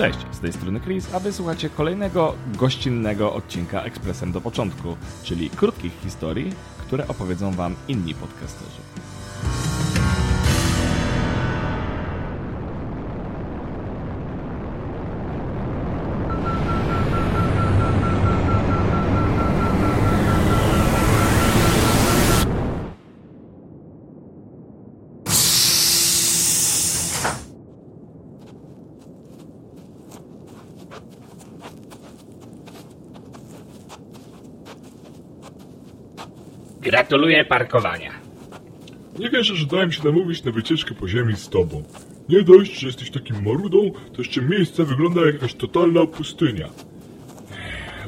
Cześć, z tej strony Chris, a wysłuchacie kolejnego gościnnego odcinka Ekspresem do początku, czyli krótkich historii, które opowiedzą Wam inni podcasterzy. Gratuluję parkowania. Nie wierzę, że dałem się namówić na wycieczkę po ziemi z tobą. Nie dość, że jesteś takim marudą, to jeszcze miejsce wygląda jak jakaś totalna pustynia.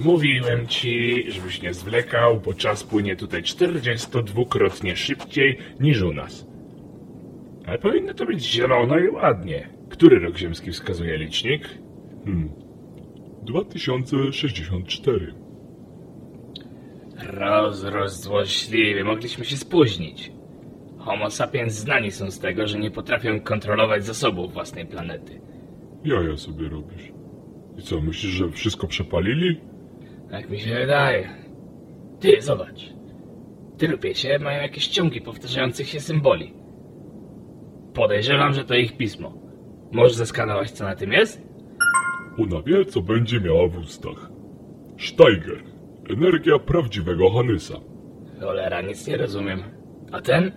Mówiłem ci, żebyś nie zwlekał, bo czas płynie tutaj 42-krotnie szybciej niż u nas. Ale powinno to być zielono i ładnie. Który rok ziemski wskazuje licznik? Hmm. 2064. Rozrost złośliwy, mogliśmy się spóźnić. Homo sapiens znani są z tego, że nie potrafią kontrolować zasobów własnej planety. Jaja sobie robisz. I co, myślisz, że wszystko przepalili? Tak mi się wydaje. Ty, zobacz. Tyrupiecie mają jakieś ciągi powtarzających się symboli. Podejrzewam, że to ich pismo. Możesz zeskanować, co na tym jest? Ona wie, co będzie miała w ustach. Steiger. Energia prawdziwego Hanysa. Cholera, nic nie rozumiem. A ten?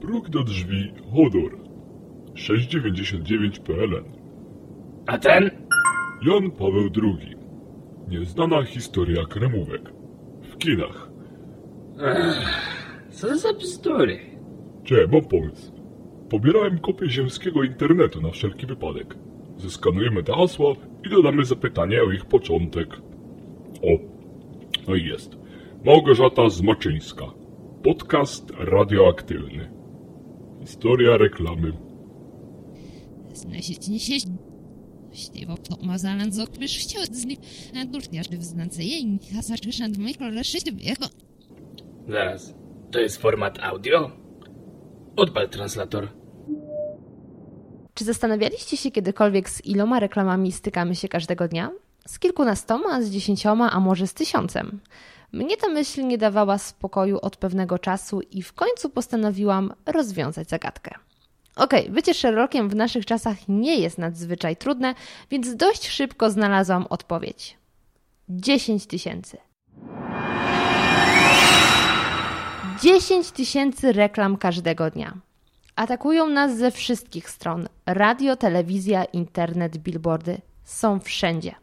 Próg do drzwi Hodor. 699 PLN. A ten? Jan Paweł II. Nieznana historia kremówek. W kinach. Co za bzdury? Cze, mam pomysł. Pobierałem kopię ziemskiego internetu na wszelki wypadek. Zeskanujemy te hasła i dodamy zapytanie o ich początek. O, no i jest. Małgorzata Zmaczyńska. Podcast radioaktywny. Historia reklamy. Znaleźliście się Właściwie to ma zalen z okrysz chciodzni, a durniażdy w znance jej, a zaczysz nad jego. Zaraz, to jest format audio? Odpal translator. Czy zastanawialiście się kiedykolwiek, z iloma reklamami stykamy się każdego dnia? Z kilkunastoma, z dziesięcioma, a może z tysiącem. Mnie ta myśl nie dawała spokoju od pewnego czasu i w końcu postanowiłam rozwiązać zagadkę. Okej, bycie Sherlockiem w naszych czasach nie jest nadzwyczaj trudne, więc dość szybko znalazłam odpowiedź. 10 tysięcy. 10 tysięcy reklam każdego dnia. Atakują nas ze wszystkich stron. Radio, telewizja, internet, billboardy są wszędzie.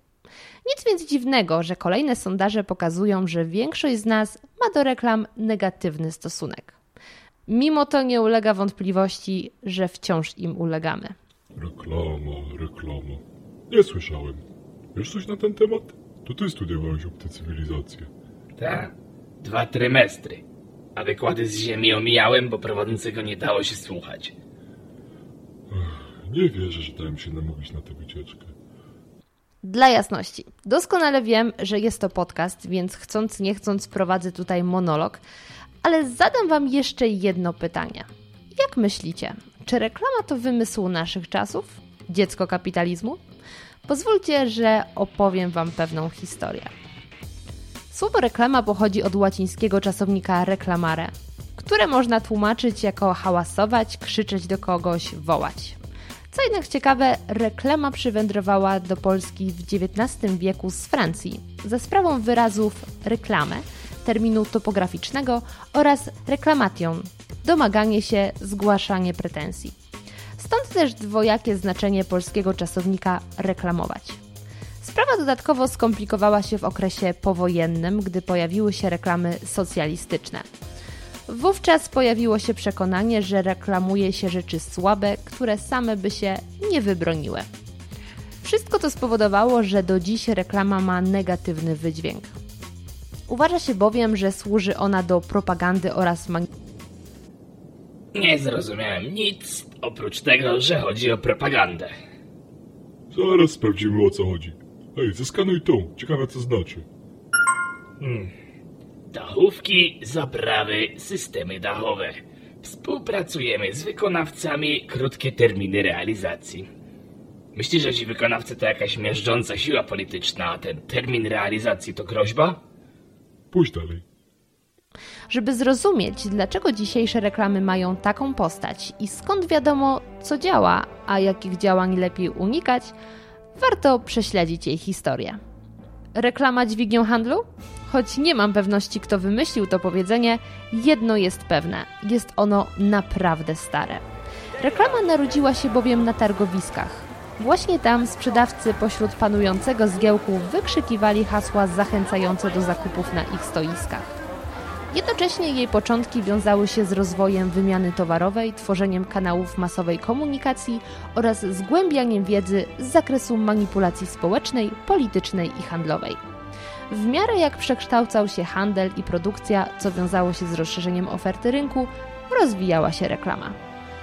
Nic więc dziwnego, że kolejne sondaże pokazują, że większość z nas ma do reklam negatywny stosunek. Mimo to nie ulega wątpliwości, że wciąż im ulegamy. Reklama, reklama. Nie słyszałem. Wiesz coś na ten temat? To ty studiowałeś obce cywilizacje. Tak. Dwa trymestry. A wykłady z ziemi omijałem, bo prowadzącego nie dało się słuchać. Nie wierzę, że dałem się namówić na tę wycieczkę. Dla jasności, doskonale wiem, że jest to podcast, więc chcąc nie chcąc prowadzę tutaj monolog, ale zadam Wam jeszcze jedno pytanie. Jak myślicie, czy reklama to wymysł naszych czasów? Dziecko kapitalizmu? Pozwólcie, że opowiem Wam pewną historię. Słowo reklama pochodzi od łacińskiego czasownika reclamare, które można tłumaczyć jako hałasować, krzyczeć do kogoś, wołać. Co jednak ciekawe, reklama przywędrowała do Polski w XIX wieku z Francji za sprawą wyrazów reklamę, terminu topograficznego oraz reklamation, domaganie się, zgłaszanie pretensji. Stąd też dwojakie znaczenie polskiego czasownika reklamować. Sprawa dodatkowo skomplikowała się w okresie powojennym, gdy pojawiły się reklamy socjalistyczne. Wówczas pojawiło się przekonanie, że reklamuje się rzeczy słabe, które same by się nie wybroniły. Wszystko to spowodowało, że do dziś reklama ma negatywny wydźwięk. Uważa się bowiem, że służy ona do propagandy oraz man- Nie zrozumiałem nic, oprócz tego, że chodzi o propagandę. Zaraz sprawdzimy o co chodzi. Ej, zeskanuj tą. Ciekawe co znaczy. Dachówki, zaprawy, systemy dachowe. Współpracujemy z wykonawcami, krótkie terminy realizacji. Myślisz, że ci wykonawcy to jakaś miażdżąca siła polityczna, a ten termin realizacji to groźba? Pójdź dalej. Żeby zrozumieć, dlaczego dzisiejsze reklamy mają taką postać i skąd wiadomo, co działa, a jakich działań lepiej unikać, warto prześledzić jej historię. Reklama dźwignią handlu? Choć nie mam pewności, kto wymyślił to powiedzenie, jedno jest pewne: jest ono naprawdę stare. Reklama narodziła się bowiem na targowiskach. Właśnie tam sprzedawcy pośród panującego zgiełku wykrzykiwali hasła zachęcające do zakupów na ich stoiskach. Jednocześnie jej początki wiązały się z rozwojem wymiany towarowej, tworzeniem kanałów masowej komunikacji oraz zgłębianiem wiedzy z zakresu manipulacji społecznej, politycznej i handlowej. W miarę jak przekształcał się handel i produkcja, co wiązało się z rozszerzeniem oferty rynku, rozwijała się reklama.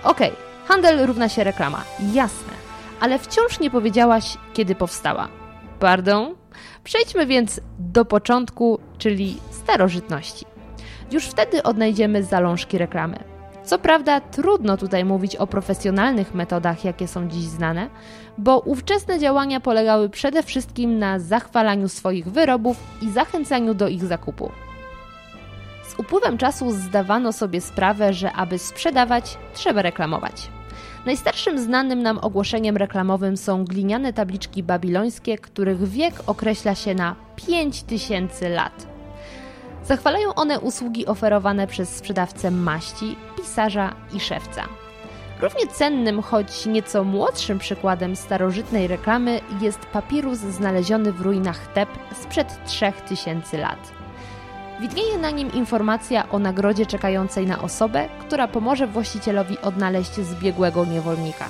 Okej, okay, handel równa się reklama, jasne, ale wciąż nie powiedziałaś, kiedy powstała. Pardon? Przejdźmy więc do początku, czyli starożytności. Już wtedy odnajdziemy zalążki reklamy. Co prawda, trudno tutaj mówić o profesjonalnych metodach, jakie są dziś znane, bo ówczesne działania polegały przede wszystkim na zachwalaniu swoich wyrobów i zachęcaniu do ich zakupu. Z upływem czasu zdawano sobie sprawę, że aby sprzedawać, trzeba reklamować. Najstarszym znanym nam ogłoszeniem reklamowym są gliniane tabliczki babilońskie, których wiek określa się na 5000 lat. Zachwalają one usługi oferowane przez sprzedawcę maści, pisarza i szewca. Równie cennym, choć nieco młodszym przykładem starożytnej reklamy jest papirus znaleziony w ruinach Teb sprzed 3000 lat. Widnieje na nim informacja o nagrodzie czekającej na osobę, która pomoże właścicielowi odnaleźć zbiegłego niewolnika.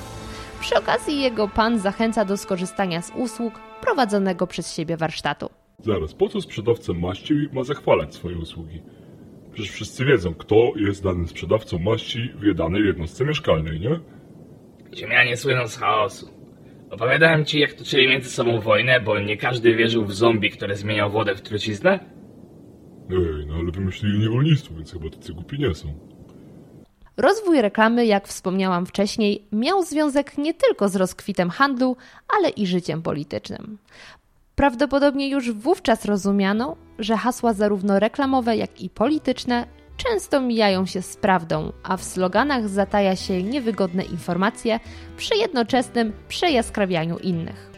Przy okazji jego pan zachęca do skorzystania z usług prowadzonego przez siebie warsztatu. Zaraz, po co sprzedawca maści ma zachwalać swoje usługi? Przecież wszyscy wiedzą, kto jest danym sprzedawcą maści w danej jednostce mieszkalnej, nie? Ziemianie słyną z chaosu. Opowiadałem ci, jak toczyli między sobą wojnę, bo nie każdy wierzył w zombie, które zmieniał wodę w truciznę? Ej, no ale wymyślili niewolnictwo, więc chyba tacy głupi nie są. Rozwój reklamy, jak wspomniałam wcześniej, miał związek nie tylko z rozkwitem handlu, ale i życiem politycznym. Prawdopodobnie już wówczas rozumiano, że hasła zarówno reklamowe, jak i polityczne często mijają się z prawdą, a w sloganach zataja się niewygodne informacje przy jednoczesnym przejaskrawianiu innych.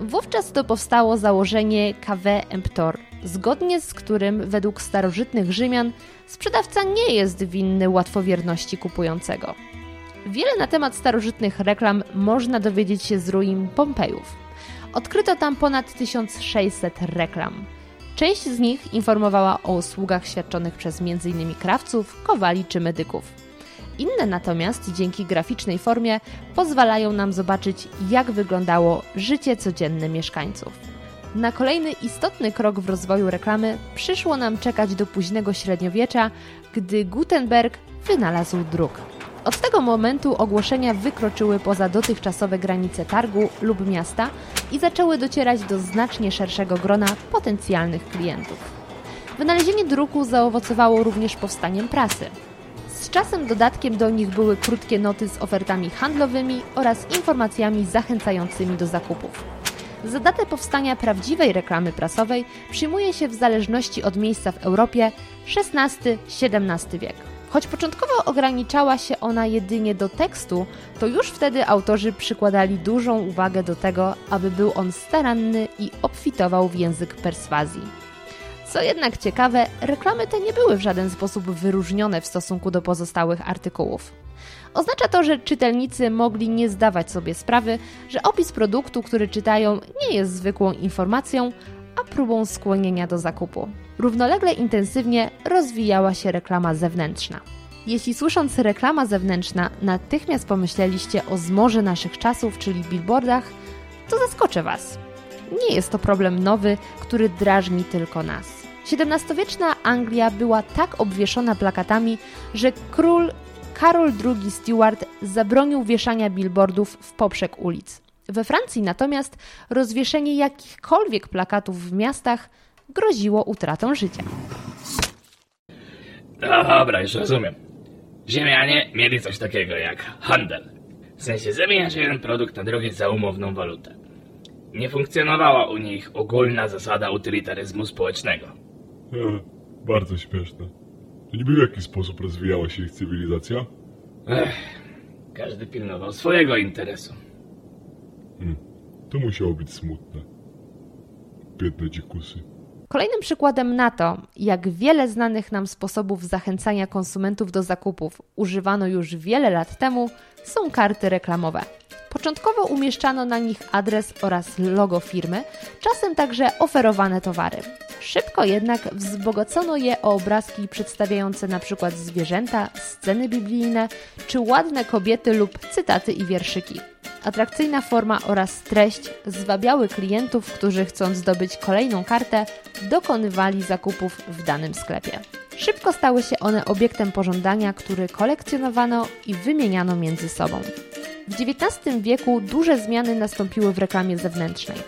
Wówczas to powstało założenie KW Emptor, zgodnie z którym według starożytnych Rzymian sprzedawca nie jest winny łatwowierności kupującego. Wiele na temat starożytnych reklam można dowiedzieć się z ruin Pompejów. Odkryto tam ponad 1600 reklam. Część z nich informowała o usługach świadczonych przez m.in. krawców, kowali czy medyków. Inne natomiast dzięki graficznej formie pozwalają nam zobaczyć, jak wyglądało życie codzienne mieszkańców. Na kolejny istotny krok w rozwoju reklamy przyszło nam czekać do późnego średniowiecza, gdy Gutenberg wynalazł druk. Od tego momentu ogłoszenia wykroczyły poza dotychczasowe granice targu lub miasta i zaczęły docierać do znacznie szerszego grona potencjalnych klientów. Wynalezienie druku zaowocowało również powstaniem prasy. Z czasem dodatkiem do nich były krótkie noty z ofertami handlowymi oraz informacjami zachęcającymi do zakupów. Za datę powstania prawdziwej reklamy prasowej przyjmuje się w zależności od miejsca w Europie XVI-XVII wiek. Choć początkowo ograniczała się ona jedynie do tekstu, to już wtedy autorzy przykładali dużą uwagę do tego, aby był on staranny i obfitował w język perswazji. Co jednak ciekawe, reklamy te nie były w żaden sposób wyróżnione w stosunku do pozostałych artykułów. Oznacza to, że czytelnicy mogli nie zdawać sobie sprawy, że opis produktu, który czytają, nie jest zwykłą informacją, próbą skłonienia do zakupu. Równolegle intensywnie rozwijała się reklama zewnętrzna. Jeśli słysząc reklama zewnętrzna natychmiast pomyśleliście o zmorze naszych czasów, czyli billboardach, to zaskoczę Was. Nie jest to problem nowy, który drażni tylko nas. XVII-wieczna Anglia była tak obwieszona plakatami, że król Karol II Stuart zabronił wieszania billboardów w poprzek ulic. We Francji natomiast rozwieszenie jakichkolwiek plakatów w miastach groziło utratą życia. Dobra, już rozumiem. Ziemianie mieli coś takiego jak handel. W sensie zamieniasz jeden produkt na drugi za umowną walutę. Nie funkcjonowała u nich ogólna zasada utylitaryzmu społecznego. E, bardzo śmieszne. To niby w jaki sposób rozwijała się ich cywilizacja? Ech, każdy pilnował swojego interesu. Hmm, to musiało być smutne. Biedne dzikusy. Kolejnym przykładem na to, jak wiele znanych nam sposobów zachęcania konsumentów do zakupów używano już wiele lat temu, są karty reklamowe. Początkowo umieszczano na nich adres oraz logo firmy, czasem także oferowane towary. Szybko jednak wzbogacono je o obrazki przedstawiające np. zwierzęta, sceny biblijne czy ładne kobiety lub cytaty i wierszyki. Atrakcyjna forma oraz treść zwabiały klientów, którzy chcąc zdobyć kolejną kartę, dokonywali zakupów w danym sklepie. Szybko stały się one obiektem pożądania, który kolekcjonowano i wymieniano między sobą. W XIX wieku duże zmiany nastąpiły w reklamie zewnętrznej.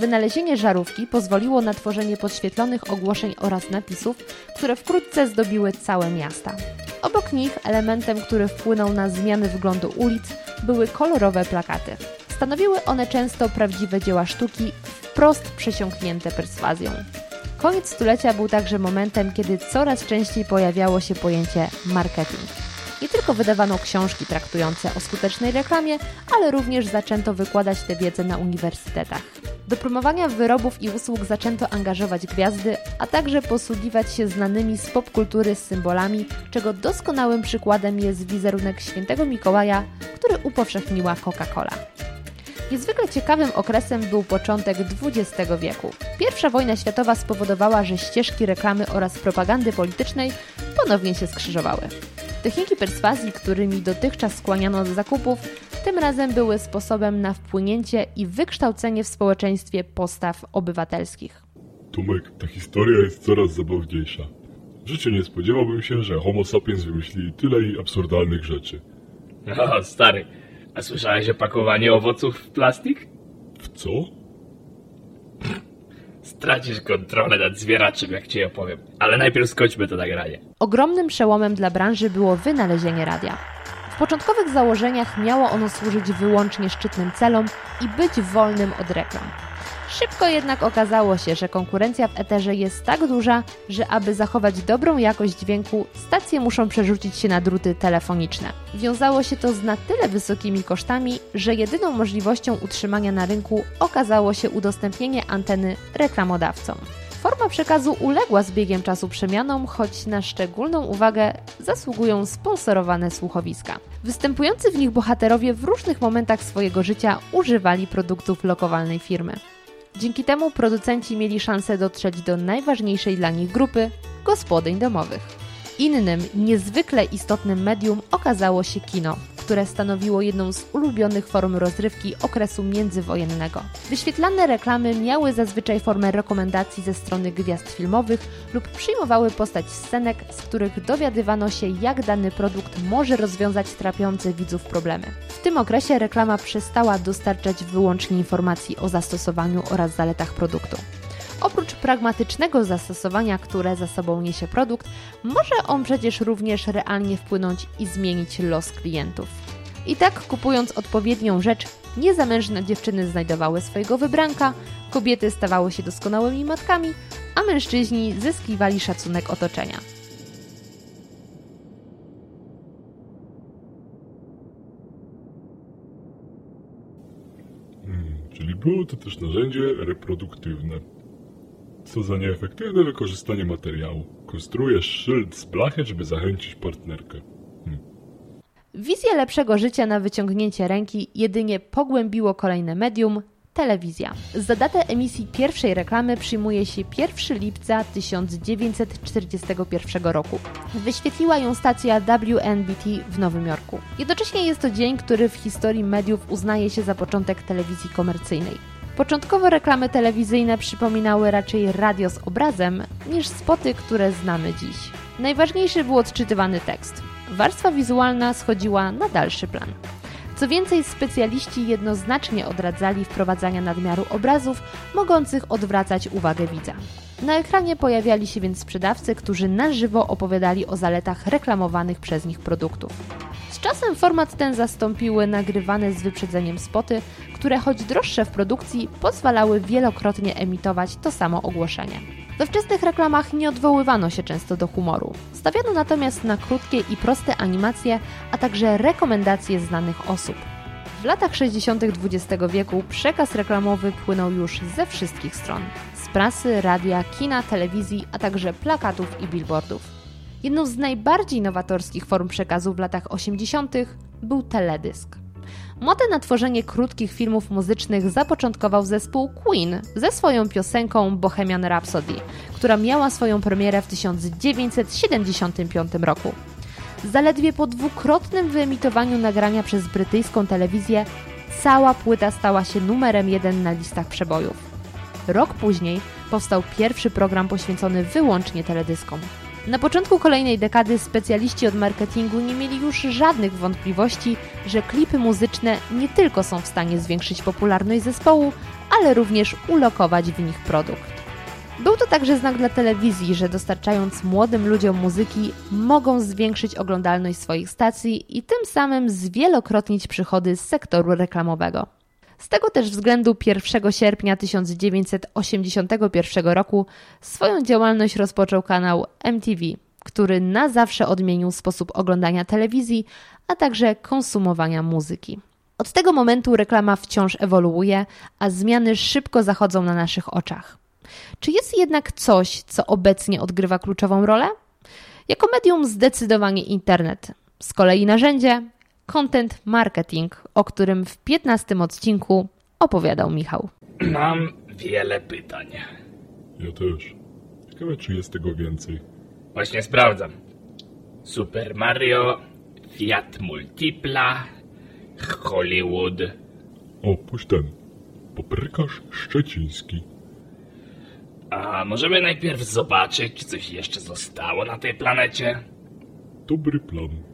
Wynalezienie żarówki pozwoliło na tworzenie podświetlonych ogłoszeń oraz napisów, które wkrótce zdobiły całe miasta. Obok nich elementem, który wpłynął na zmiany wyglądu ulic, były kolorowe plakaty. Stanowiły one często prawdziwe dzieła sztuki, wprost przesiąknięte perswazją. Koniec stulecia był także momentem, kiedy coraz częściej pojawiało się pojęcie marketing. Nie tylko wydawano książki traktujące o skutecznej reklamie, ale również zaczęto wykładać tę wiedzę na uniwersytetach. Do promowania wyrobów i usług zaczęto angażować gwiazdy, a także posługiwać się znanymi z popkultury symbolami, czego doskonałym przykładem jest wizerunek świętego Mikołaja, który upowszechniła Coca-Cola. Niezwykle ciekawym okresem był początek XX wieku. Pierwsza wojna światowa spowodowała, że ścieżki reklamy oraz propagandy politycznej ponownie się skrzyżowały. Techniki perswazji, którymi dotychczas skłaniano do zakupów, tym razem były sposobem na wpłynięcie i wykształcenie w społeczeństwie postaw obywatelskich. Tomek, ta historia jest coraz zabawniejsza. W życiu nie spodziewałbym się, że homo sapiens wymyślili tyle i absurdalnych rzeczy. O, stary, a słyszałeś o pakowaniu owoców w plastik? W co? Stracisz kontrolę nad zwieraczem, jak ci opowiem. Ale najpierw skończmy to nagranie. Ogromnym przełomem dla branży było wynalezienie radia. W początkowych założeniach miało ono służyć wyłącznie szczytnym celom i być wolnym od reklam. Szybko jednak okazało się, że konkurencja w eterze jest tak duża, że aby zachować dobrą jakość dźwięku, stacje muszą przerzucić się na druty telefoniczne. Wiązało się to z na tyle wysokimi kosztami, że jedyną możliwością utrzymania na rynku okazało się udostępnienie anteny reklamodawcom. Forma przekazu uległa z biegiem czasu przemianom, choć na szczególną uwagę zasługują sponsorowane słuchowiska. Występujący w nich bohaterowie w różnych momentach swojego życia używali produktów lokalnej firmy. Dzięki temu producenci mieli szansę dotrzeć do najważniejszej dla nich grupy gospodyń domowych. Innym, niezwykle istotnym medium okazało się kino, które stanowiło jedną z ulubionych form rozrywki okresu międzywojennego. Wyświetlane reklamy miały zazwyczaj formę rekomendacji ze strony gwiazd filmowych lub przyjmowały postać scenek, z których dowiadywano się, jak dany produkt może rozwiązać trapiące widzów problemy. W tym okresie reklama przestała dostarczać wyłącznie informacji o zastosowaniu oraz zaletach produktu. Oprócz pragmatycznego zastosowania, które za sobą niesie produkt, może on przecież również realnie wpłynąć i zmienić los klientów. I tak kupując odpowiednią rzecz, niezamężne dziewczyny znajdowały swojego wybranka, kobiety stawały się doskonałymi matkami, a mężczyźni zyskiwali szacunek otoczenia. Hmm, czyli było to też narzędzie reproduktywne. Co za nieefektywne wykorzystanie materiału. Konstruujesz szyld z blachy, żeby zachęcić partnerkę. Hmm. Wizję lepszego życia na wyciągnięcie ręki jedynie pogłębiło kolejne medium telewizja. Za datę emisji pierwszej reklamy przyjmuje się 1 lipca 1941 roku. Wyświetliła ją stacja WNBT w Nowym Jorku. Jednocześnie jest to dzień, który w historii mediów uznaje się za początek telewizji komercyjnej. Początkowo reklamy telewizyjne przypominały raczej radio z obrazem niż spoty, które znamy dziś. Najważniejszy był odczytywany tekst. Warstwa wizualna schodziła na dalszy plan. Co więcej, specjaliści jednoznacznie odradzali wprowadzania nadmiaru obrazów, mogących odwracać uwagę widza. Na ekranie pojawiali się więc sprzedawcy, którzy na żywo opowiadali o zaletach reklamowanych przez nich produktów. Z czasem format ten zastąpiły nagrywane z wyprzedzeniem spoty, które choć droższe w produkcji, pozwalały wielokrotnie emitować to samo ogłoszenie. We wczesnych reklamach nie odwoływano się często do humoru. Stawiano natomiast na krótkie i proste animacje, a także rekomendacje znanych osób. W latach 60. XX wieku przekaz reklamowy płynął już ze wszystkich stron: z prasy, radia, kina, telewizji, a także plakatów i billboardów. Jedną z najbardziej nowatorskich form przekazu w latach 80. był teledysk. Modę na tworzenie krótkich filmów muzycznych zapoczątkował zespół Queen ze swoją piosenką Bohemian Rhapsody, która miała swoją premierę w 1975 roku. Zaledwie po dwukrotnym wyemitowaniu nagrania przez brytyjską telewizję, cała płyta stała się numerem jeden na listach przebojów. Rok później powstał pierwszy program poświęcony wyłącznie teledyskom. Na początku kolejnej dekady specjaliści od marketingu nie mieli już żadnych wątpliwości, że klipy muzyczne nie tylko są w stanie zwiększyć popularność zespołu, ale również ulokować w nich produkt. Był to także znak dla telewizji, że dostarczając młodym ludziom muzyki, mogą zwiększyć oglądalność swoich stacji i tym samym zwielokrotnić przychody z sektoru reklamowego. Z tego też względu 1 sierpnia 1981 roku swoją działalność rozpoczął kanał MTV, który na zawsze odmienił sposób oglądania telewizji, a także konsumowania muzyki. Od tego momentu reklama wciąż ewoluuje, a zmiany szybko zachodzą na naszych oczach. Czy jest jednak coś, co obecnie odgrywa kluczową rolę? Jako medium zdecydowanie internet. Z kolei narzędzie content marketing, o którym w 15 odcinku opowiadał Michał. Mam wiele pytań. Ja też. Ciekawe, czy jest tego więcej. Właśnie sprawdzam. Super Mario, Fiat Multipla, Hollywood. O, puść ten. Paprykarz szczeciński. A możemy najpierw zobaczyć, czy coś jeszcze zostało na tej planecie? Dobry plan.